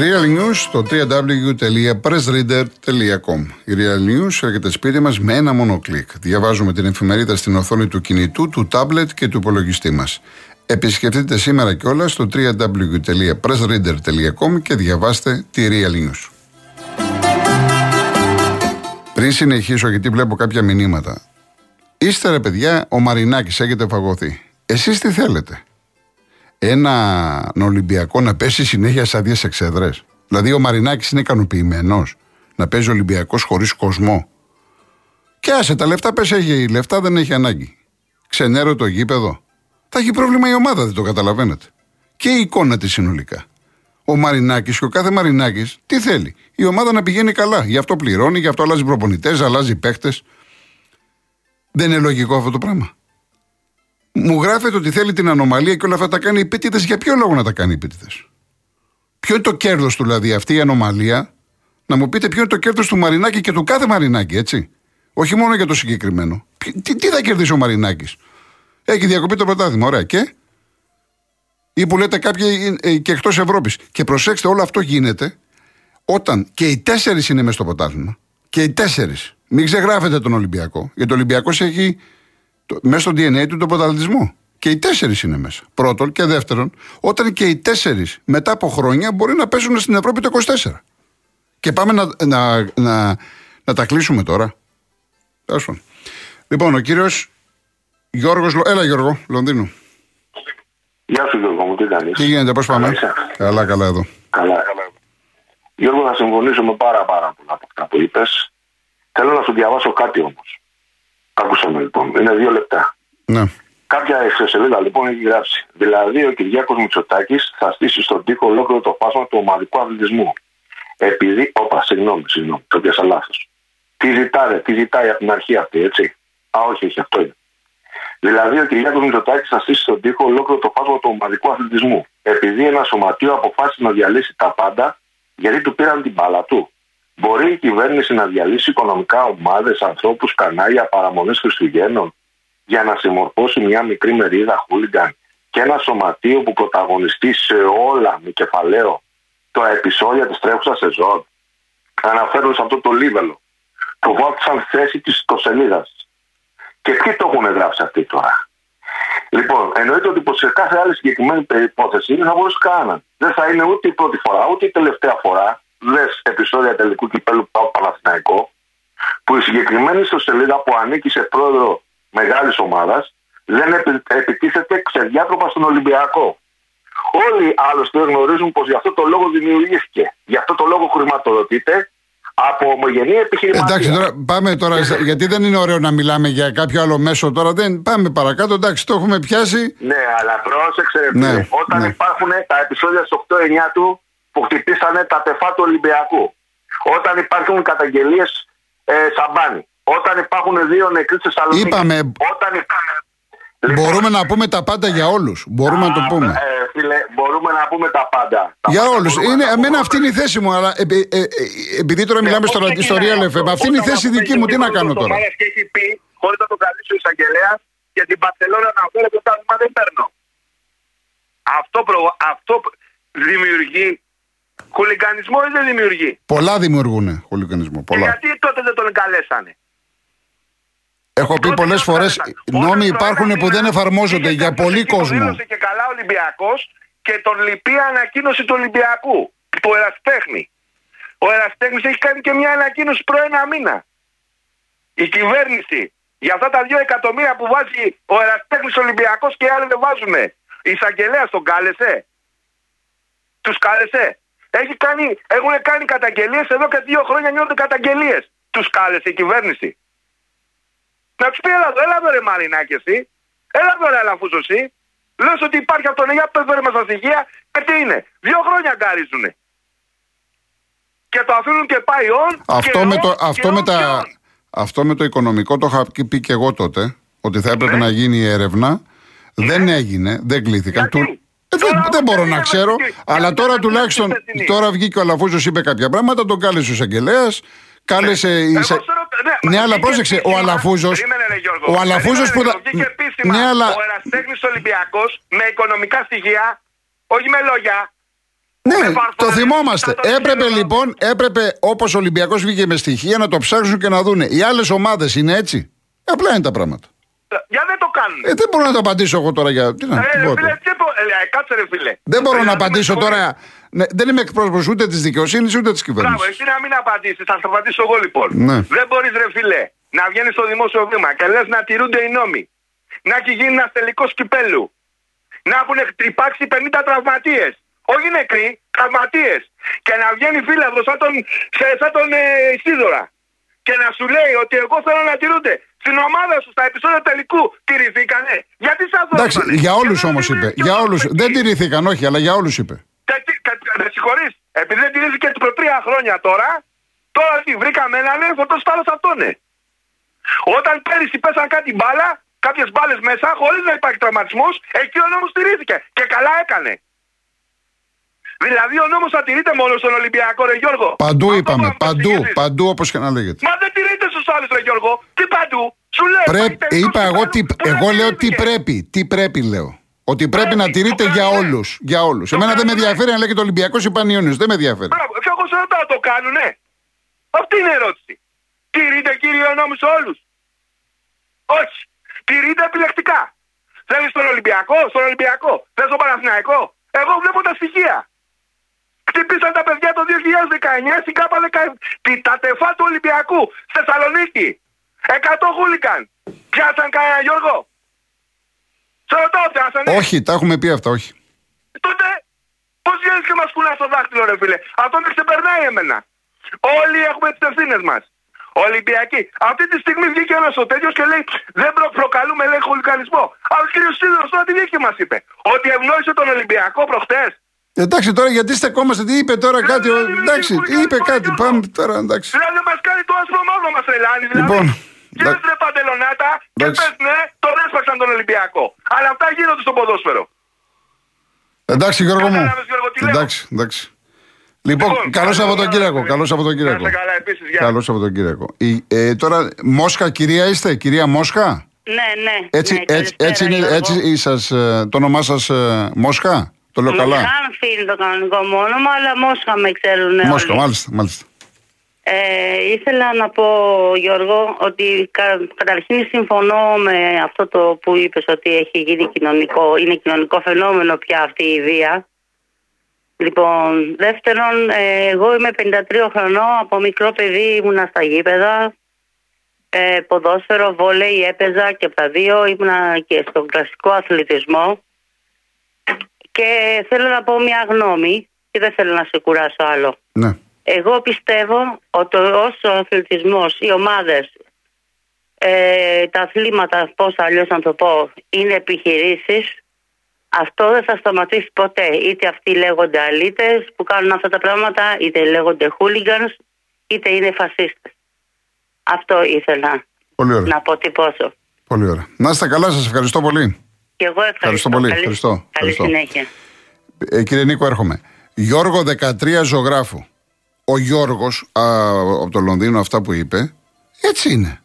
Real News στο www.pressreader.com Η Real News έρχεται σπίτι μας με ένα μόνο κλικ. Διαβάζουμε την εφημερίδα στην οθόνη του κινητού, του τάμπλετ και του υπολογιστή μας. Επισκεφτείτε σήμερα κιόλας στο www.pressreader.com και διαβάστε τη Real News. Πριν συνεχίσω, γιατί βλέπω κάποια μηνύματα. Είστε ρε παιδιά, ο Μαρινάκης έχετε φαγωθεί. Εσείς τι θέλετε; Ένα Ολυμπιακό να πέσει συνέχεια σε άδειες εξέδρες. Δηλαδή ο Μαρινάκης είναι ικανοποιημένος να παίζει Ολυμπιακός χωρίς κόσμο. Και άσε τα λεφτά, πες έχει λεφτά, δεν έχει ανάγκη. Ξενέρω το γήπεδο. Θα έχει πρόβλημα η ομάδα, δεν το καταλαβαίνετε. Και η εικόνα της συνολικά. Ο Μαρινάκης και ο κάθε Μαρινάκης τι θέλει; Η ομάδα να πηγαίνει καλά. Γι' αυτό πληρώνει, γι' αυτό αλλάζει προπονητές, αλλάζει παίχτε. Δεν είναι λογικό αυτό το πράγμα. Μου γράφεται ότι θέλει την ανομαλία και όλα αυτά τα κάνει επίτηδε. Για ποιο λόγο να τα κάνει επίτηδε. Ποιο είναι το κέρδος του, δηλαδή, αυτή η ανομαλία; Να μου πείτε ποιο είναι το κέρδος του Μαρινάκη και του κάθε Μαρινάκη, έτσι. Όχι μόνο για το συγκεκριμένο. Τι, τι θα κερδίσει ο Μαρινάκης; Έχει διακοπεί το πρωτάθλημα, ωραία. Και; Ή που λέτε κάποιοι ε, και εκτός Ευρώπης. Και προσέξτε, όλο αυτό γίνεται όταν και οι τέσσερις είναι μέσα στο πρωτάθλημα. Και οι τέσσερις. Μην ξεγράφετε τον Ολυμπιακό. Γιατί ο Ολυμπιακός έχει μέσα στο DNA του τον πρωταθλητισμό. Και οι τέσσερις είναι μέσα. Πρώτον και δεύτερον, όταν και οι τέσσερις μετά από χρόνια μπορεί να πέσουν στην Ευρώπη το 24. Και πάμε να, να, να, να τα κλείσουμε τώρα. Λοιπόν, ο κύριος Γιώργος. Έλα, Γιώργο, Λονδίνου. Γεια σου, Γιώργο μου, τι κάνεις; Τι γίνεται, πώς πάμε; Καλά, καλά εδώ. Καλά, καλά. Γιώργο, θα συμφωνήσω με πάρα, πάρα πολλά από αυτά που είπες. Θέλω να σου διαβάσω κάτι όμως. Άκουσα με λοιπόν. Είναι δύο λεπτά. Ναι. Κάποια ιστοσελίδα λοιπόν έχει γράψει. Δηλαδή ο Κυριάκος Μητσοτάκης θα στήσει στον τοίχο ολόκληρο το φάσμα του ομαδικού αθλητισμού. Επειδή. Όπα, συγγνώμη, συγγνώμη, το πιάσα λάθος. Τι ζητάει, τι ζητάει από την αρχή αυτή, έτσι; Α, όχι, όχι, αυτό είναι. Δηλαδή ο Κυριάκος Μητσοτάκης θα στήσει στον τοίχο ολόκληρο το φάσμα του ομαδικού αθλητισμού. Επειδή ένα σωματείο αποφάσισε να διαλύσει τα πάντα, γιατί του πήραν την μπάλα του. Μπορεί η κυβέρνηση να διαλύσει οικονομικά ομάδες, ανθρώπους, κανάλια, παραμονέ Χριστουγέννων για να συμμορφώσει μια μικρή μερίδα χούλιγκαν και ένα σωματείο που πρωταγωνιστεί σε όλα με κεφαλαίο το επεισόδια της τρέχουσας σεζόν. Αναφέρω σε αυτό το λίβελο που βόθησαν θέση της ιστοσελίδα. Και ποιοι το έχουν γράψει αυτή τώρα; Λοιπόν, εννοείται ότι σε κάθε άλλη συγκεκριμένη περίπτωση δεν θα μπορούσε κανέναν. Δεν θα είναι ούτε η πρώτη φορά, ούτε η τελευταία φορά λες επεισόδια τελικού κυπέλου Πάου Παναθηναϊκό, που η συγκεκριμένη ιστοσελίδα που ανήκει σε πρόεδρο μεγάλης ομάδας δεν επιτίθεται ξεδιάτροπα στον Ολυμπιακό. Όλοι άλλωστε γνωρίζουν πως γι' αυτό το λόγο δημιουργήθηκε. Γι' αυτό το λόγο χρηματοδοτείται από ομογενή επιχειρηματία. Εντάξει, τώρα πάμε τώρα, γιατί δεν είναι ωραίο να μιλάμε για κάποιο άλλο μέσο τώρα. Δεν, πάμε παρακάτω, εντάξει, το έχουμε πιάσει. Ναι, αλλά πρόσεξε, ναι, όταν ναι. υπάρχουν τα επεισόδια στο 8-9 του, που χτυπήσανε τα τεφά του Ολυμπιακού. Όταν υπάρχουν καταγγελίες ε, Σαμπάνι. Όταν υπάρχουν δύο νεκροί στη Θεσσαλονίκη. Είπαμε. Όταν Λοιπόν, μπορούμε να πούμε τα πάντα για όλους. Μπορούμε να το πούμε. Ε, φίλε, μπορούμε να πούμε τα πάντα. για όλους. Εμένα αυτή είναι η θέση μου. Αλλά ε, ε, ε, επειδή τώρα μιλάμε στο, στο Real FM, αυτή είναι η θέση δική μου. Τι να κάνω τώρα; Και έχει πει, χωρίς να το καλέσει ο εισαγγελέας, και την Παρσελόνα να βγάλει το τάγμα δεν παίρνω. Αυτό, προ, αυτό δημιουργεί Χουλικανισμό ή δεν δημιουργεί; Πολλά δημιουργούν χουλικανισμό. Πολλά. γιατί τότε δεν τον καλέσανε; Έχω πει πολλές φορές νόμοι υπάρχουν που δεν εφαρμόζονται για πολύ κόσμο. και καλά Ολυμπιακός και τον λυπεί ανακοίνωση του Ολυμπιακού. Του Εραστέχνη. Ο Εραστέχνη έχει κάνει και μια ανακοίνωση προ ένα μήνα. Η κυβέρνηση για αυτά τα δύο εκατομμύρια που βάζει ο Εραστέχνη Ολυμπιακός και οι άλλοι δεν βάζουν. Η εισαγγελέα τον κάλεσε. Τους κάλεσε. Έχει κάνει, έχουν κάνει καταγγελίες εδώ και δύο χρόνια νιώθουν καταγγελίες. Τους κάλεσε η κυβέρνηση. Να τους πει, έλα εδώ, έλα εδώ ρε Μαρινάκη εσύ. Έλα εδώ ρε Αλαφούζο εσύ. Λες ότι υπάρχει αυτό, ναι, για πες εδώ στα στοιχεία και τι είναι. Δύο χρόνια γκαρίζουν. Και το αφήνουν και πάει on. Αυτό, και με, το, on, αυτό, on, με τα, αυτό με το οικονομικό το είχα πει και εγώ τότε. Ότι θα έπρεπε ναι. να γίνει η έρευνα. Ναι. Δεν έγινε, δεν κλήθηκαν. Γιατί; Ε, δεν, δεν μπορώ να ξέρω. Αλλά τώρα τουλάχιστον. Τώρα βγήκε ο Αλαφούζος, είπε κάποια πράγματα, τον κάλεσε ο εισαγγελέα. Κάλεσε. Ναι, ναι αλλά πρόσεξε, ο Αλαφούζο. Ο Αλαφούζος που θα. Ναι, αλλά... Ο Εραστέχνης Ολυμπιακός με οικονομικά στοιχεία, όχι με λόγια. Ναι, Βαρφολάκη, το θυμόμαστε. θα τον Έπρεπε ξέρω. λοιπόν, έπρεπε όπως ο Ολυμπιακός βγήκε με στοιχεία να το ψάξουν και να δούνε. Οι άλλες ομάδες είναι έτσι. Απλά είναι τα πράγματα. Για δεν το κάνουν. Ε, δεν μπορώ να το απαντήσω εγώ τώρα για. Τι να Ε, τι ρε πω φίλε, τώρα. τι πω- ε, ε, κάτσε ρε φίλε. Δεν μπορώ να Δηλαδή, απαντήσω με τώρα. Ναι, δεν είμαι εκπρόσωπος ούτε της δικαιοσύνης ούτε της Μπράβο, κυβέρνηση. εσύ να μην απαντήσεις, θα σου απαντήσω εγώ λοιπόν. Ναι. Δεν μπορείς, ρε φίλε, να βγαίνεις στο δημόσιο βήμα και λες να τηρούνται οι νόμοι. Να έχει γίνει ένας τελικός κυπέλου. Να έχουν υπάρξει 50 τραυματίες. Όχι νεκροί, τραυματίες. Και να βγαίνει φίλαδρο σαν τον, σε- σαν τον ε, Σίδωρα. Και να σου λέει ότι εγώ θέλω να τηρούνται. Στην ομάδα σου, στα επεισόδια τελικού, τηρηθήκανε. Γιατί σας Εντάξει, για όλους όμως είπε. Για όλους. Δεν τηρήθηκαν, όχι, αλλά για όλους είπε. Με συγχωρείς. Επειδή δεν τηρήθηκε προ τρία χρόνια τώρα, τώρα τι βρήκαμε έναν έφωτο άλλο αυτό ναι. Όταν πέρυσι πέσαν κάτι μπάλα, κάποιες μπάλες μέσα, χωρίς να υπάρχει τραυματισμός, εκεί ο νόμο τηρήθηκε. Και καλά έκανε. Δηλαδή ο νόμος θα τηρείται μόνο στον Ολυμπιακό, ρε Γιώργο. Παντού Αυτό είπαμε. μπορείς να το Παντού, εξηγήσεις. παντού όπως και να λέγεται. Μα δεν τηρείται στους άλλους, ρε Γιώργο. Τι παντού. Σου λέω. Πρέπει, υπάρχει τελικός είπα εγώ, τι, κυπέλλου που εγώ δεν λέω τι τηρήθηκε. πρέπει. Τι πρέπει λέω. Ότι πρέπει να Πρέπει, τηρείται το για κάνουνε. όλους. Για όλους. Το Εμένα δεν με κάνουνε. ενδιαφέρει αν λέγεται Ολυμπιακός ή Πανιόνιος. Δεν με ενδιαφέρει. Μπράβο. Και εγώ σε ρωτάω, το κάνουνε; Αυτή είναι η ερώτηση. Τηρείται κύριε ο νόμος σε όλους; Όχι. Τηρείται επιλεκτικά. Θέλεις τον Ολυμπιακό, στον Ολυμπιακό. Θες τον Παναθηναϊκό. Εγώ βλέπω τα στοιχεία. Χτυπήσαν τα παιδιά το 2019 στην ΚΑΠΑ 10. Τι- Τα τεφά του Ολυμπιακού. Στη Θεσσαλονίκη. 100 χούλικαν. Πιάσαν κανένα Γιώργο. Σε ρωτάω πιάσανε. Όχι, τα έχουμε πει αυτά, όχι. Τότε πώς βγαίνεις και μας κουνά στο δάχτυλο, ρε φίλε; Αυτό με ξεπερνάει εμένα. Όλοι έχουμε τις ευθύνες μας. Ολυμπιακοί. Αυτή τη στιγμή βγήκε ένας ο τέτοιος και λέει: Δεν προ- προκαλούμε, λέει, χουλικανισμό. Αλλά ο κύριος Σίδωρο τώρα τι βγήκε μας είπε. Ότι ευνόησε τον Ολυμπιακό προχτές. Εντάξει τώρα γιατί στεκόμαστε, τι είπε τώρα κάτι. ο- Εντάξει, τι είπε κάτι. Πάμε τώρα, εντάξει. Δηλαδή μας κάνει το άσπρο μαύρο μας τρελάνει. Δηλαδή. Λοιπόν, Και εντάξει. ρε παντελονάτα και Εντάξει. πες ναι, τον έσπαξαν τον Ολυμπιακό. Αλλά αυτά γίνονται στο ποδόσφαιρο. Εντάξει, Γιώργο μου. Κατάλαβες, Γιώργο, τι λέω. Εντάξει, εντάξει. Λοιπόν, Λοιπόν, καλό καλό Σαββατοκύριακο. βράδυ. Καλό Σαββατοκύριακο. Να είστε καλά, επίσης, γεια. Καλό Σαββατοκύριακο. Η- ε, τώρα, Μόσχα, κυρία είστε, κυρία Μόσχα; Ναι, ναι. Έτσι, ναι, έτσι, καλησπέρα, έτσι είναι, Γιώργο. έτσι σας, ε, το όνομά σας Μόσχα; Το λέω καλά; Μοσχάνφη είναι το κανονικό μου όνομα, αλλά Μόσχα με ξέρουν Μόσχα, όλοι. μάλιστα, μάλιστα. Ε, ήθελα να πω, Γιώργο, ότι κα- καταρχήν συμφωνώ με αυτό το που είπες ότι έχει γίνει κοινωνικό, είναι κοινωνικό φαινόμενο πια αυτή η βία. Λοιπόν, δεύτερον, ε, εγώ είμαι 53 χρονών, από μικρό παιδί ήμουνα στα γήπεδα, ε, ποδόσφαιρο, βόλεϊ, έπαιζα και από τα δύο, ήμουνα και στον κλασικό αθλητισμό. Και θέλω να πω μια γνώμη και δεν θέλω να σε κουράσω άλλο. Ναι. Εγώ πιστεύω ότι όσο ο αθλητισμός, οι ομάδες, ε, τα αθλήματα, πώς αλλιώς να το πω, είναι επιχειρήσεις, αυτό δεν θα σταματήσει ποτέ. Είτε αυτοί λέγονται αλήτες που κάνουν αυτά τα πράγματα, είτε λέγονται hooligans, είτε είναι φασίστες. Αυτό ήθελα Πολύ ωραία. να αποτυπώσω. Πολύ ωραία. Να είστε καλά, σας ευχαριστώ πολύ. Και εγώ ευχαριστώ. Ευχαριστώ πολύ. Καλή, Ευχαριστώ. καλή Ευχαριστώ. συνέχεια. Ε, κύριε Νίκο, έρχομαι. Γιώργο 13 ζωγράφου. Ο Γιώργος από το Λονδίνο, αυτά που είπε, έτσι είναι.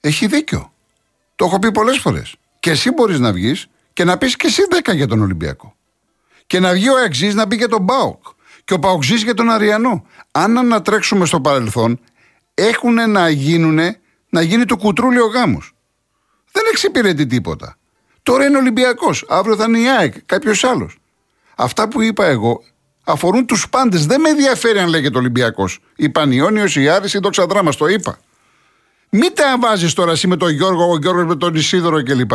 Έχει δίκιο. Το έχω πει πολλές φορές. Και εσύ μπορείς να βγεις και να πεις και εσύ 10 για τον Ολυμπιακό. Και να βγει ο Εξή να πει για τον Μπάουκ. Και ο Παοξή για τον Αριανό. Αν ανατρέξουμε στο παρελθόν, έχουν να γίνουν να γίνει το κουτρούλιο γάμος. Δεν εξυπηρετεί τίποτα. Τώρα είναι Ολυμπιακός. Αύριο θα είναι η ΑΕΚ, κάποιος άλλος. Αυτά που είπα εγώ αφορούν τους πάντες. Δεν με ενδιαφέρει αν λέγεται Ολυμπιακός. Η Πανιόνιος, η Άρης, η Δόξα μα. Το είπα. Μην τα βάζεις τώρα εσύ με τον Γιώργο, ο Γιώργος με τον Ισίδωρο κλπ.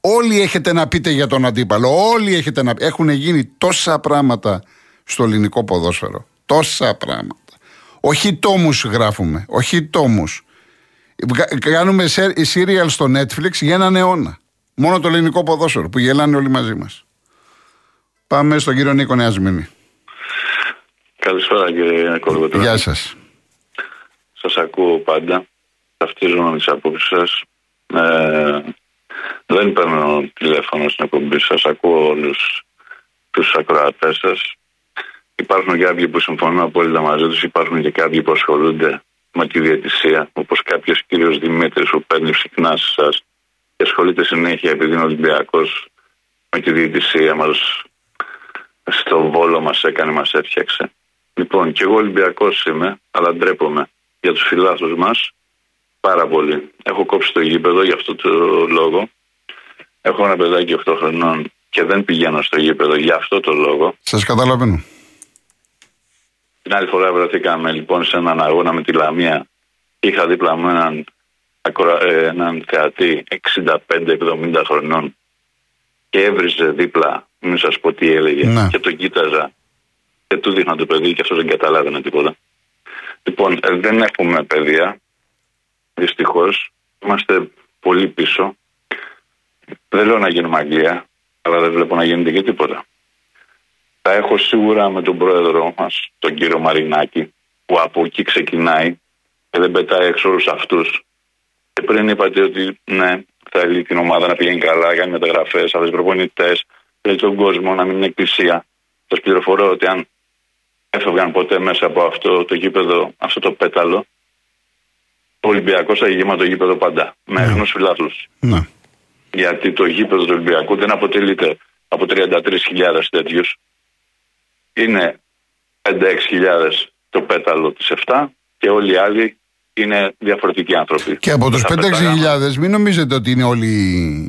Όλοι έχετε να πείτε για τον αντίπαλο. Όλοι έχετε να Έχουν γίνει τόσα πράγματα στο ελληνικό ποδόσφαιρο. Τόσα πράγματα. Όχι τόμου γράφουμε. Όχι τόμου. Κάνουμε serial στο Netflix για έναν αιώνα. Μόνο το ελληνικό ποδόσφαιρο που γελάνε όλοι μαζί μας. Πάμε στον κύριο Νίκο Νεασμήνη. Καλησπέρα κύριε Κολοκοτρώνη. Γεια σας. Σας ακούω πάντα. Ταυτίζομαι με τις απόψεις σας. Ε, δεν παίρνω τηλέφωνο στην εκπομπή σας. Ακούω όλους τους ακροατές σας. Υπάρχουν και κάποιοι που συμφωνούν απόλυτα μαζί τους. Υπάρχουν και κάποιοι που ασχολούνται με τη διαιτησία. Όπως κάποιος κύριος Δημήτρης που παίρνει συχνά σε εσάς και ασχολείται συνέχεια επειδή είναι Ολυμπιακός με τη διαιτησία μας στο Βόλο μας έκανε, μας έφτιαξε. Λοιπόν, και εγώ Ολυμπιακός είμαι, αλλά ντρέπομαι για τους φιλάθλους μας πάρα πολύ. Έχω κόψει το γήπεδο για αυτό το λόγο. Έχω ένα παιδάκι 8 χρονών και δεν πηγαίνω στο γήπεδο για αυτό το λόγο. Σας καταλαβαίνω. Την άλλη φορά βρεθήκαμε λοιπόν σε έναν αγώνα με τη Λαμία. Είχα δίπλα μου έναν, ακορα- ε, έναν θεατή 65-70 χρονών και έβριζε δίπλα, μην σας πω τι έλεγε, Ναι. και τον κοίταζα και του δείχνα το παιδί και αυτός δεν καταλάβαινε τίποτα. Λοιπόν, ε, δεν έχουμε παιδεία. Δυστυχώς. Είμαστε πολύ πίσω. Δεν λέω να γίνουμε Αγγλία, αλλά δεν βλέπω να γίνεται και τίποτα. Θα έχω σίγουρα με τον πρόεδρο μας, τον κύριο Μαρινάκη, που από εκεί ξεκινάει και δεν πετάει έξω όλους αυτούς. Και πριν είπατε ότι ναι, θέλει την ομάδα να πηγαίνει καλά, να κάνει μεταγραφές, άλλες προπονητές, θέλει τον κόσμο να μην είναι εκκλησία. Σας πληροφορώ ότι αν έφευγαν ποτέ μέσα από αυτό το γήπεδο, αυτό το πέταλο, ο Ολυμπιακός θα γεμάτο το γήπεδο πάντα. Με Ναι. έγνου φιλάθλους. Ναι. Γιατί το γήπεδο του Ολυμπιακού δεν αποτελείται από 33.000 τέτοιους. Είναι 5-6.000 το πέταλο της 7 και όλοι οι άλλοι είναι διαφορετικοί άνθρωποι. Και από τους Θα πετάγαμε- 5-6 μην νομίζετε ότι είναι όλοι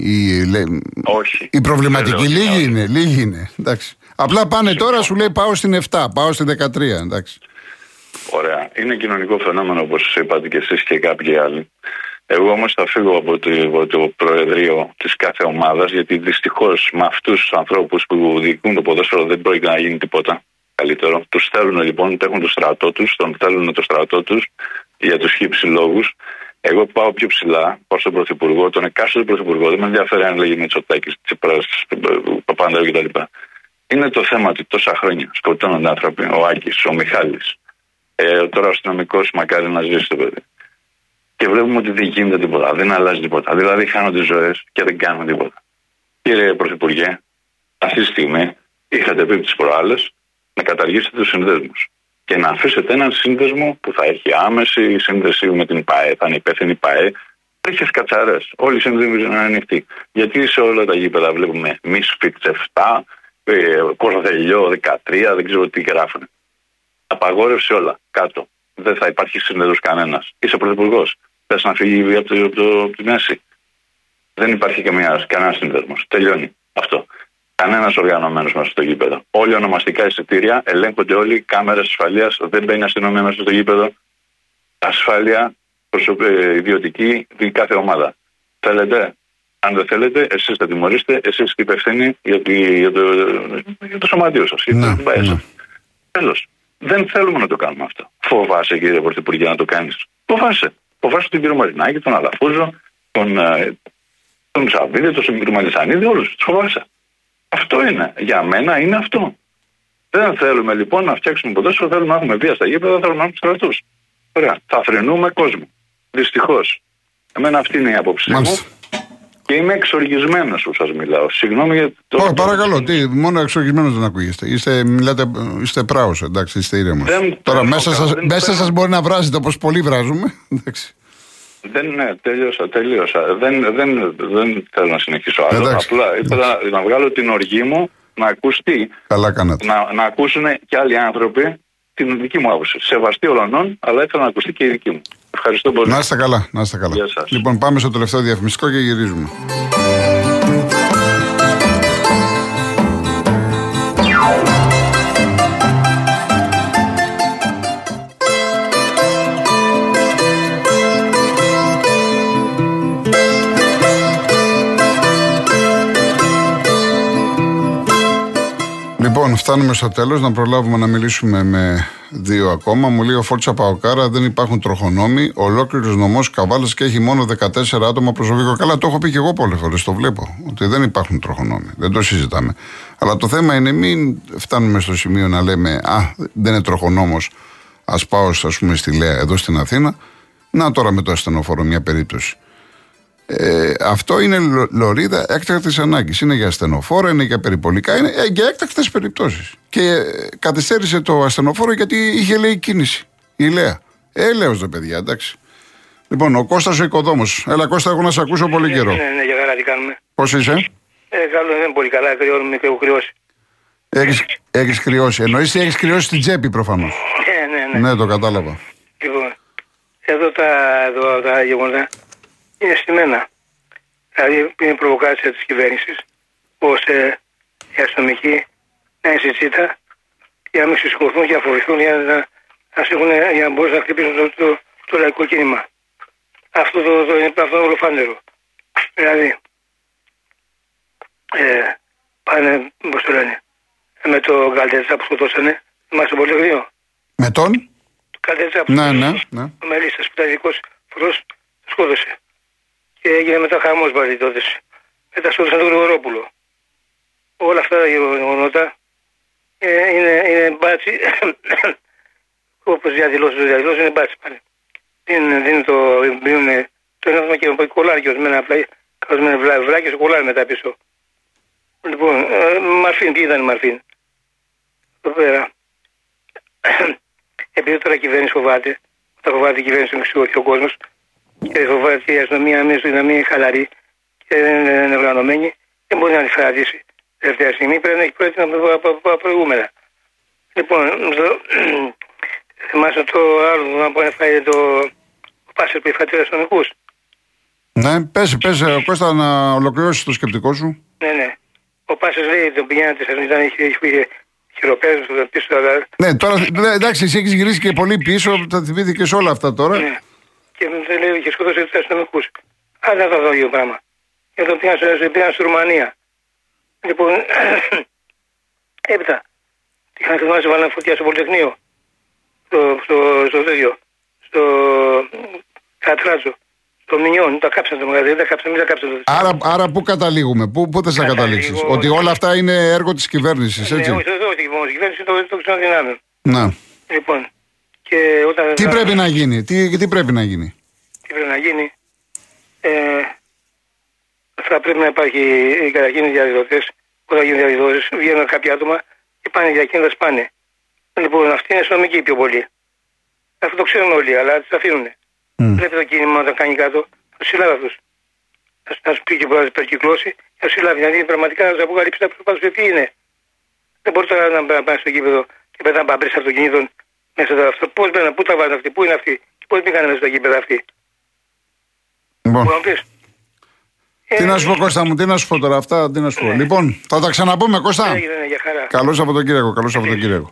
οι, λέ- Όχι. οι προβληματικοί. Δεν λέω ότι Λίγοι είναι. είναι, λίγοι είναι. Εντάξει. Απλά πάνε τώρα, σου λέει πάω στην 7, πάω στην 13. Εντάξει. Ωραία. Είναι κοινωνικό φαινόμενο όπως είπατε και εσείς και κάποιοι άλλοι. Εγώ όμως θα φύγω από το, από το προεδρείο της κάθε ομάδας γιατί δυστυχώς με αυτούς τους ανθρώπους που διοικούν το ποδόσφαιρο δεν πρόκειται να γίνει τίποτα καλύτερο. Τους θέλουν λοιπόν, έχουν το στρατό τους, τον θέλουν το στρατό τους για τους χύψη λόγους. Εγώ πάω πιο ψηλά, πάω στον Πρωθυπουργό, τον εκάστοτε Πρωθυπουργό. Δεν με ενδιαφέρει αν λέγει Μητσοτάκης, Τσίπρα, Παπανδρέου κτλ. Είναι το θέμα ότι τόσα χρόνια σκοτώνονται άνθρωποι, ο Άκης, ο Μιχάλης, ε, τώρα ο αστυνομικός μακάρι να ζήσει το παιδί. Και βλέπουμε ότι δεν γίνεται τίποτα, δεν αλλάζει τίποτα. Δηλαδή χάνονται ζωές και δεν κάνουμε τίποτα. Κύριε Πρωθυπουργέ, αυτή τη στιγμή είχατε πει τις προάλλες να καταργήσετε τους συνδέσμους και να αφήσετε έναν σύνδεσμο που θα έχει άμεση σύνδεση με την ΠΑΕ, θα είναι υπεύθυνη ΠΑΕ. Έχει κατσαρέ. Όλοι οι σύνδεσμοι είναι ανοιχτοί. Γιατί σε όλα τα γήπεδα βλέπουμε Misfits 7, ε, Κορδελιό 13, δεν ξέρω τι γράφουν. Απαγόρευση όλα κάτω. Δεν θα υπάρχει σύνδεσμος κανένας. Είσαι πρωθυπουργός. Θες να φύγει από, το, από, το, από τη μέση. Δεν υπάρχει καμία, κανένας σύνδεσμος. Τελειώνει αυτό. Κανένας οργανωμένος μέσα στο γήπεδο. Όλοι ονομαστικά εισιτήρια, ελέγχονται όλοι, κάμερες ασφαλείας, δεν μπαίνει αστυνομία μέσα στο γήπεδο. Ασφάλεια προσωπ... ε, ιδιωτική την κάθε ομάδα. Θέλετε, αν δεν θέλετε, εσείς θα τιμωρήσετε, εσείς είστε υπευθύνοι για, τη- για, το, για το σωματείο σας. Ναι, Για το ναι. Τέλος. Δεν θέλουμε να το κάνουμε αυτό. Φοβάσαι, κύριε Πρωθυπουργέ, να το κάνεις. Φοβάσαι. Φοβάσαι τον κύριο Μαρινάκη, τον Αλαφούζο, τον, ε, τον Ψαβίδη, τον κύριο Μαλισανίδη, όλους. Τους φοβάσαι. Αυτό είναι. Για μένα είναι αυτό. Δεν θέλουμε λοιπόν να φτιάξουμε ποδόσφαιρο, θέλουμε να έχουμε βία στα γήπεδα, θέλουμε να έχουμε στρατούς. Ωραία. Θα φρενούμε κόσμο. Δυστυχώς. Εμένα αυτή είναι η άποψή μου. Μάλιστα. Και είμαι εξοργισμένος που σας μιλάω. Συγγνώμη για το. Όχι, παρακαλώ, τι, μόνο εξοργισμένος δεν ακούγεστε. Είστε, μιλάτε, είστε πράος, εντάξει, είστε ήρεμος. Δεν- Τώρα δεν μέσα έχω σας, κα- δεν μέσα θέλω. σας μπορεί να βράζετε όπως πολλοί βράζουμε. Εντάξει. Δεν, ναι, τελείωσα, τελείωσα. Δεν, δεν, δεν θέλω να συνεχίσω άλλο. Εντάξει. Απλά ήθελα να βγάλω την οργή μου να ακουστεί, Καλά κάνατε. να, να ακούσουν και άλλοι άνθρωποι την δική μου άποψη. Σεβαστή όλων, αλλά ήθελα να ακουστεί και η δική μου. Ευχαριστώ πολύ. Να είστε καλά, να είστε καλά. Γεια σας. Λοιπόν, πάμε στο τελευταίο διαφημιστικό και γυρίζουμε. Φτάνουμε στο τέλος. Να προλάβουμε να μιλήσουμε με δύο ακόμα. Μου λέει ο Φόρτσα Παοκάρα δεν υπάρχουν τροχονόμοι. Ολόκληρος νομός Καβάλα και έχει μόνο 14 άτομα προσωπικό. Καλά, το έχω πει και εγώ πολλές φορές. Το βλέπω. Ότι δεν υπάρχουν τροχονόμοι. Δεν το συζητάμε. Αλλά το θέμα είναι μην φτάνουμε στο σημείο να λέμε Α, δεν είναι τροχονόμος. Α πάω, ας πούμε, στη Λέα εδώ στην Αθήνα. Να τώρα με το ασθενοφόρο μια περίπτωση. Ε, αυτό είναι λο- λωρίδα έκτακτης ανάγκης. Είναι για ασθενοφόρα, είναι για περιπολικά, είναι ε, για έκτακτες περιπτώσεις. Και ε, καθυστέρησε το ασθενοφόρο γιατί είχε λέει κίνηση. Η Λέα. Έλεος δε παιδιά, εντάξει. Λοιπόν, ο Κώστας ο οικοδόμος. Έλα, Κώστα, εγώ να σε ακούσω πολύ καιρό. Ναι, ναι, για καλά τι κάνουμε. Πώς είσαι, Ε, καλό δεν είναι πολύ καλά, κρυώνουμε και έχω κρυώσει. Έχεις, έχεις κρυώσει. Εννοείς έχεις κρυώσει την τσέπη προφανώς. Ναι, ναι, ναι. Ναι, το κατάλαβα. Λοιπόν, εδώ τα, εδώ, τα γεγονότα είναι στημένα. Δηλαδή είναι προβοκάτσια της κυβέρνησης ώστε οι αστυνομικοί να είναι συζήτα για να μην συσχοληθούν και να φοβηθούν για να, να, σήκουν, για να μπορούν να χτυπήσουν το, το, το λαϊκό κίνημα. Αυτό το, το, είναι αυτό ολοφάνερο. Δηλαδή, ε, πάνε, πώς το λένε, με το Γκαλτέτσα που σκοτώσανε, είμαστε πολύ γρήγορο. Με τον; Καλτέτσα που Ναι, ναι, ναι. ο Μελίστας που ήταν ειδικός φορό, το σκότωσε. Και έγινε μετά χαμός πάλι τότε. Μετά σκότωσαν τον Γρηγορόπουλο. Όλα αυτά τα γεγονότα ε, είναι, είναι μπάτσι. Όπως διαδηλώσεις, το διαδηλώσεις είναι μπάτσι πάλι. Δίνουν, δίνουν το, δίνουν το ένα και με κολλάρι και ορισμένα απλά. Καθώς βλά, βλάκια στο κολλάρι μετά πίσω. Λοιπόν, ε, Μαρφίν, τι ήταν η Μαρφίν; Εδώ πέρα. Επειδή τώρα η κυβέρνηση φοβάται, τα φοβάται η κυβέρνηση να εξηγηθεί ο κόσμος και φοβάται και η αστυνομία να μην, να μην είναι χαλαρή και δεν είναι οργανωμένη, δεν μπορεί να αντιφραγίσει. Τελευταία στιγμή πρέπει να έχει πρόεδρο από, από, από προηγούμενα. Λοιπόν, το, θυμάσαι το άλλο να μπορεί να φάει το ο Πάσερ που είχε αστυνομικού. Ναι, πες, πες, ε, Κώστα, να ολοκληρώσεις το σκεπτικό σου. Ναι, ναι. Ο Πάσερ λέει τον πηγαίνατε σε ήταν, είχε, είχε χειροπέδου στο πίσω. Αλλά, Ναι, τώρα, ναι, εντάξει, εσύ έχεις γυρίσει και πολύ πίσω, τα θυμήθηκες όλα αυτά τώρα. ναι. Και δεν λέει είχε σκοτώσει του αστυνομικού. Αν δεν θα δω ίδιο πράγμα. Και τον πήγαν, στο- πήγαν στη Ρουμανία. Λοιπόν, έπειτα, είχαν θυμάσει βάλανε φωτιά στο Πολυτεχνείο. Στο, στο, στο τέτοιο. Στο Κατράτσο. Στο Μινιόν. Τα κάψαν το μαγαζί. Δεν τα κάψαν, μην τα κάψαν. το- Άρα, άρα πού καταλήγουμε, πού, πού θες να Καταλήγω καταλήξεις, ότι- Ότι όλα αυτά είναι έργο της κυβέρνησης, Ναι, έτσι. όχι, όχι, όχι, μόνο η κυβέρνηση το, το ξένο δυνάμεων. Να. Λοιπόν, και όταν. Τι πρέπει να γίνει, τι, τι πρέπει να γίνει; τι πρέπει να γίνει; Ε, θα πρέπει να υπάρχει ε, καταρχήν οι διαδηλωτές. Όταν γίνουν διαδηλώσει, βγαίνουν κάποια άτομα και πάνε για εκείνα, σπάνε. Λοιπόν, αυτοί είναι αστυνομικοί πιο πολύ. Αυτό το ξέρουν όλοι, αλλά τους αφήνουν. Μμ. Πρέπει το κίνημα όταν κάνει κάτω, να τους συλλάβει αυτούς. Να σου- να σου πει και μπορεί να περκυκλώσει, να τους συλλάβει. Δηλαδή πραγματικά να τους αποκαλύψει τα πρόσωπα ποιοι είναι. Δεν μπορείς τώρα να πα- πάνε στο γήπεδο και μετά να παμπρίσει αυτοκινήτων μέσα στο αυτό. Πώς μπαίνουν, πού τα βάζουν αυτοί, πού είναι αυτοί, και πώ μπήκαν μέσα στο γήπεδο αυτοί. Λοιπόν, Μπορεί να πεις. τι Ε, να σου πω Κώστα μου, τι να σου πω τώρα αυτά, τι να σου πω. Λοιπόν, θα τα ξαναπούμε Κώστα. Έγινε, ναι, για χαρά. Καλό Σαββατοκύριακο, καλό Σαββατοκύριακο.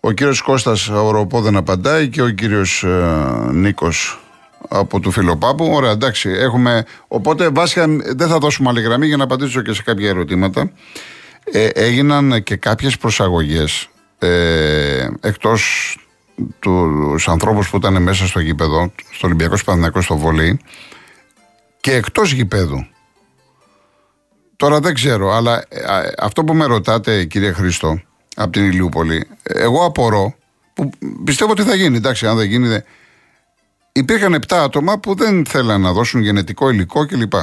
Ο κύριος Κώστας Οροπό δεν απαντάει και ο κύριος ε, Νίκος από του Φιλοπάπου. Ωραία, εντάξει, έχουμε. Οπότε βασικά δεν θα δώσουμε άλλη γραμμή για να απαντήσω και σε κάποια ερωτήματα. Ε, έγιναν και κάποιες προσαγωγές ε, εκτός τους ανθρώπους που ήταν μέσα στο γήπεδο, στο Ολυμπιακό Σπανδυνακό στο βολέι και εκτός γηπέδου. Τώρα δεν ξέρω, αλλά ε, α, αυτό που με ρωτάτε, κύριε Χρήστο, από την Ηλιούπολη, ε, εγώ απορώ, που πιστεύω ότι θα γίνει, εντάξει, αν δεν γίνει. Δεν... Υπήρχαν 7 άτομα που δεν θέλαν να δώσουν γενετικό υλικό κλπ. Ε,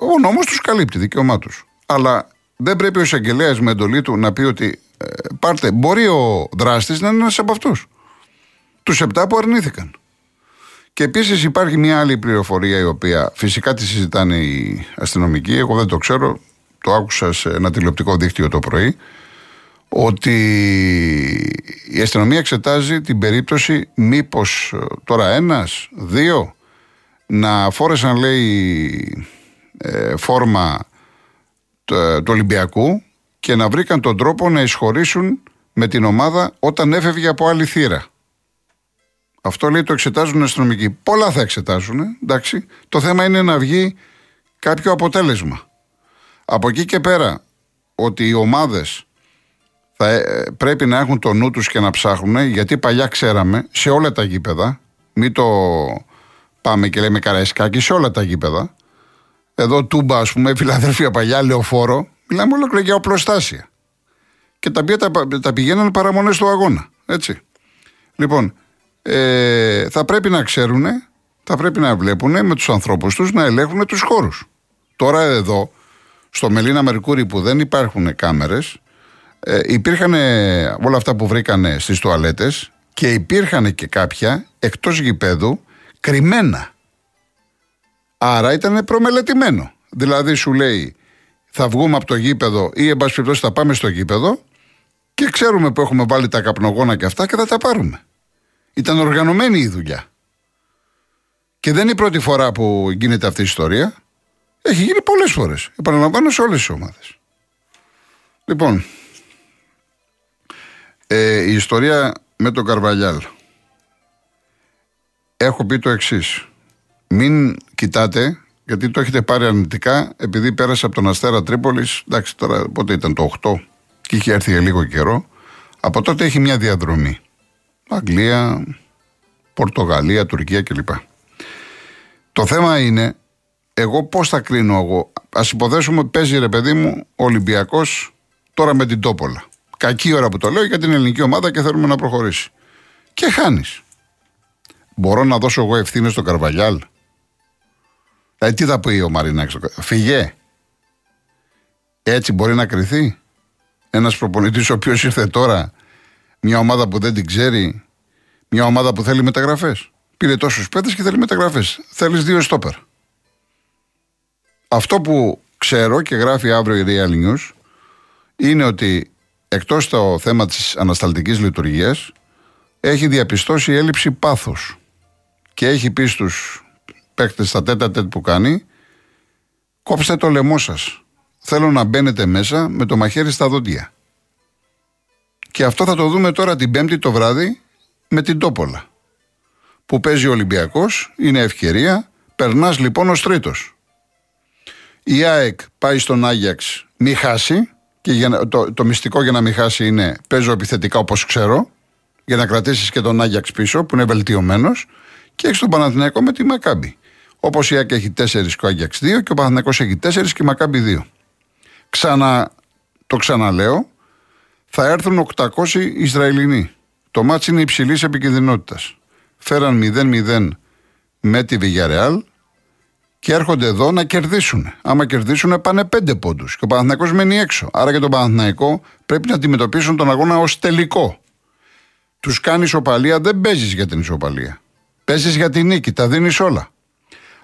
Ο νόμος τους καλύπτει, δικαίωμά τους. Αλλά δεν πρέπει ο εισαγγελέας με εντολή του να πει ότι ε, πάρτε, μπορεί ο δράστης να είναι ένας από αυτούς. Τους 7 που αρνήθηκαν. Και επίσης υπάρχει μια άλλη πληροφορία η οποία φυσικά τη συζητάνε οι αστυνομικοί. Εγώ δεν το ξέρω. Το άκουσα σε ένα τηλεοπτικό δίκτυο το πρωί. Ότι η αστυνομία εξετάζει την περίπτωση μήπως ε, τώρα ένας, δύο να φόρεσαν λέει ε, φόρμα του, του Ολυμπιακού και να βρήκαν τον τρόπο να εισχωρήσουν με την ομάδα όταν έφευγε από άλλη θύρα. Αυτό λέει το εξετάζουν οι αστυνομικοί. Πολλά θα εξετάζουν, εντάξει. Το θέμα είναι να βγει κάποιο αποτέλεσμα. Από εκεί και πέρα, ότι οι ομάδες θα ε, πρέπει να έχουν το νου τους και να ψάχνουν, γιατί παλιά ξέραμε σε όλα τα γήπεδα, μην το πάμε και λέμε καραϊσκάκι, σε όλα τα γήπεδα. Εδώ τούμπα, ας πούμε, Φιλαδέλφια παλιά, λεωφόρο, μιλάμε ολόκληρα για οπλοστάσια. Και τα οποία τα, τα πηγαίνανε παραμονές του αγώνα, έτσι. Λοιπόν, ε, θα πρέπει να ξέρουν, θα πρέπει να βλέπουν με τους ανθρώπους τους να ελέγχουν τους χώρους. Τώρα εδώ, στο Μελίνα Μερκούρι που δεν υπάρχουν κάμερες, ε, υπήρχαν όλα αυτά που βρήκανε στις τουαλέτες και υπήρχαν και κάποια εκτός γηπέδου κρυμμένα. Άρα ήταν προμελετημένο. Δηλαδή σου λέει θα βγούμε από το γήπεδο ή εν πάση περιπτώσει θα πάμε στο γήπεδο Και ξέρουμε που έχουμε βάλει τα καπνογόνα και αυτά και θα τα πάρουμε. Ήταν οργανωμένη η δουλειά. Και δεν είναι η πρώτη φορά που γίνεται αυτή η ιστορία. Έχει γίνει πολλές φορές. Επαναλαμβάνω σε όλες τις ομάδες. Λοιπόν, ε, η ιστορία με τον Καρβαλιάλ. Έχω πει το εξής. Μην κοιτάτε, γιατί το έχετε πάρει αρνητικά, επειδή πέρασε από τον Αστέρα Τρίπολης. Εντάξει, τώρα πότε ήταν το 8 και είχε έρθει για λίγο καιρό. Από τότε έχει μια διαδρομή. Αγγλία, Πορτογαλία, Τουρκία κλπ. Το θέμα είναι, εγώ πώς θα κρίνω εγώ; Α υποθέσουμε ότι παίζει ρε παιδί μου ο Ολυμπιακός τώρα με την Τόπολα. Κακή ώρα που το λέω για την ελληνική ομάδα και θέλουμε να προχωρήσει. Και χάνεις. Μπορώ να δώσω εγώ ευθύνες στον Καρβαλιάλ; Δηλαδή τι θα πει ο Μαρινάκης; Φυγέ. Έτσι μπορεί να κρυθεί. Ένας προπονητής ο οποίος ήρθε τώρα, μια ομάδα που δεν την ξέρει, μια ομάδα που θέλει μεταγραφές. Πήρε τόσους παίδε και θέλει μεταγραφές. Θέλεις δύο στόπερ. Αυτό που ξέρω και γράφει αύριο η Real News είναι ότι εκτός το θέμα της ανασταλτικής λειτουργίας έχει διαπιστώσει έλλειψη πάθους και έχει πει στους παίκτες στα τέτα τέτ που κάνει κόψτε το λαιμό σας. Θέλω να μπαίνετε μέσα με το μαχαίρι στα δόντια. Και αυτό θα το δούμε τώρα την Πέμπτη το βράδυ με την Τόπολα. Που παίζει ο Ολυμπιακός, είναι ευκαιρία. Περνάς λοιπόν ως τρίτος. Η ΑΕΚ πάει στον Άγιαξ, μη χάσει. Και για, το, το μυστικό για να μην χάσει είναι παίζω επιθετικά όπως ξέρω. Για να κρατήσεις και τον Άγιαξ πίσω που είναι βελτιωμένος. Και έχεις τον Παναθηναϊκό με τη Μακάμπη. Όπως η ΑΕΚ έχει 4 και ο Άγιαξ 2 και ο Παναθηναϊκός έχει 4 και η Μακάμπη 2. Ξανα, το ξαναλέω, θα έρθουν 800 Ισραηλινοί. Το μάτς είναι υψηλής επικίνδυνοτητα. Φέραν 0-0 με τη Βηγιαρεάλ και έρχονται εδώ να κερδίσουν. Άμα κερδίσουν πάνε 5 πόντους. Και ο Παναθηναϊκός μένει έξω. Άρα και τον Παναθηναϊκό πρέπει να αντιμετωπίσουν τον αγώνα ως τελικό. Τους κάνεις ισοπαλία, δεν παίζεις για την ισοπαλία. Παίζεις για την νίκη, τα δίνεις όλα.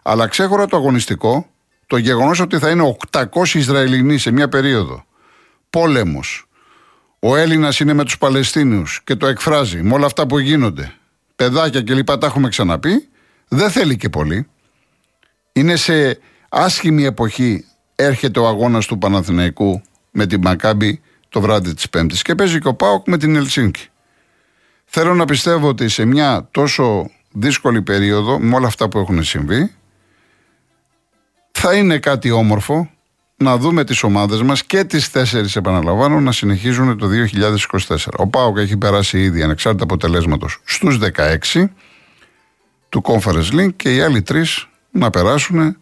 Αλλά ξέχωρα το αγωνιστικό, το γεγονός ότι θα είναι 800 Ισραηλινοί σε μια περίοδο, πόλεμος, ο Έλληνας είναι με τους Παλαιστίνιους και το εκφράζει με όλα αυτά που γίνονται, παιδάκια κλπ. Τα έχουμε ξαναπεί, δεν θέλει και πολύ. Είναι σε άσχημη εποχή έρχεται ο αγώνας του Παναθηναϊκού με την Μακάμπη το βράδυ της Πέμπτης και παίζει και ο Πάοκ με την Ελσίνκη. Θέλω να πιστεύω ότι σε μια τόσο δύσκολη περίοδο, με όλα αυτά που έχουν συμβεί, θα είναι κάτι όμορφο να δούμε τις ομάδες μας και τις τέσσερις επαναλαμβάνω να συνεχίζουν το 2024. Ο ΠΑΟΚ έχει περάσει ήδη ανεξάρτητα αποτελέσματος στους 16 του Conference Link και οι άλλοι τρεις να περάσουν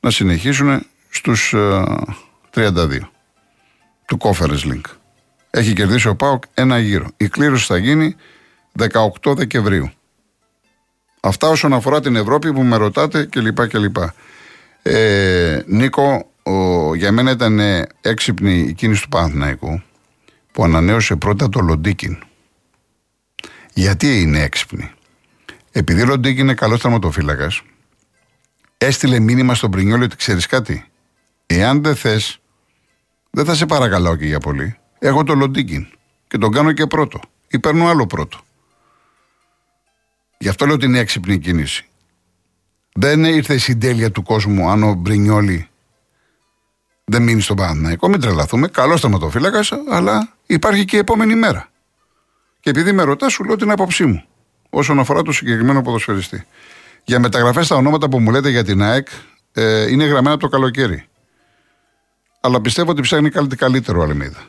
να συνεχίσουν στους 32 ε, του Conference Link. Έχει κερδίσει ο ΠΑΟΚ ένα γύρο. Η κλήρωση θα γίνει 18 Δεκεμβρίου. Αυτά όσον αφορά την Ευρώπη που με ρωτάτε κλπ. κλπ. Ε, Νίκο, ο, για μένα ήταν έξυπνη η κίνηση του Παναθηναϊκού που ανανέωσε πρώτα το Λοντίκιν. Γιατί είναι έξυπνη; Επειδή ο Λοντίκιν είναι καλός τραυματοφύλακα, έστειλε μήνυμα στον Πρινιόλη ότι ξέρεις κάτι; Εάν δεν θες, δεν θα σε παρακαλάω και για πολύ. Έχω το Λοντίκιν και τον κάνω και πρώτο. Ή παίρνω άλλο πρώτο. Γι' αυτό λέω ότι είναι έξυπνη κίνηση. Δεν ήρθε η συντέλεια του κόσμου αν ο Μπρινιόλη δεν μείνει στον Παναθηναϊκό. Μην τρελαθούμε. Καλό σταματοφύλακας, αλλά υπάρχει και η επόμενη μέρα. Και επειδή με ρωτάς, σου λέω την άποψή μου όσον αφορά το συγκεκριμένο ποδοσφαιριστή. Για μεταγραφές τα ονόματα που μου λέτε για την ΑΕΚ ε, είναι γραμμένα από το καλοκαίρι. Αλλά πιστεύω ότι ψάχνει κάτι καλύτερο Αλεμίδα.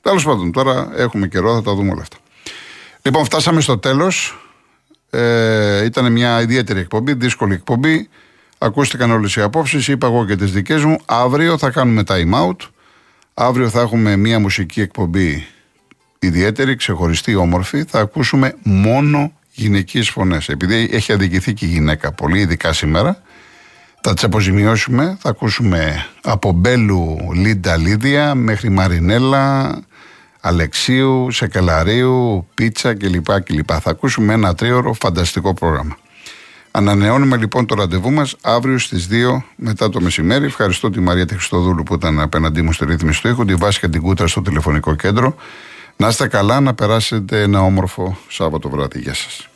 Τέλος πάντων, τώρα έχουμε καιρό, θα τα δούμε όλα αυτά. Λοιπόν, φτάσαμε στο τέλος. Ε, ήταν μια ιδιαίτερη εκπομπή, δύσκολη εκπομπή. Ακούστηκαν όλες οι απόψεις, είπα εγώ και τις δικές μου. Αύριο θα κάνουμε time out. Αύριο θα έχουμε μια μουσική εκπομπή ιδιαίτερη, ξεχωριστή, όμορφη. Θα ακούσουμε μόνο γυναικείε φωνές. Επειδή έχει αδικηθεί και η γυναίκα πολύ, ειδικά σήμερα, θα τις αποζημιώσουμε. Θα ακούσουμε από Μπέλου Λίντα Λίδια μέχρι Μαρινέλα, Αλεξίου, Σεκελαρίου, Πίτσα κλπ. κλπ. Θα ακούσουμε ένα τρίωρο φανταστικό πρόγραμμα. Ανανεώνουμε λοιπόν το ραντεβού μας αύριο στις 2 μετά το μεσημέρι. Ευχαριστώ τη Μαρία Χριστοδούλου που ήταν απέναντί μου στη ρύθμιση του ήχου, τη Βάσια την Κούτρα στο τηλεφωνικό κέντρο. Να είστε καλά, να περάσετε ένα όμορφο Σάββατο βράδυ. Γεια σας.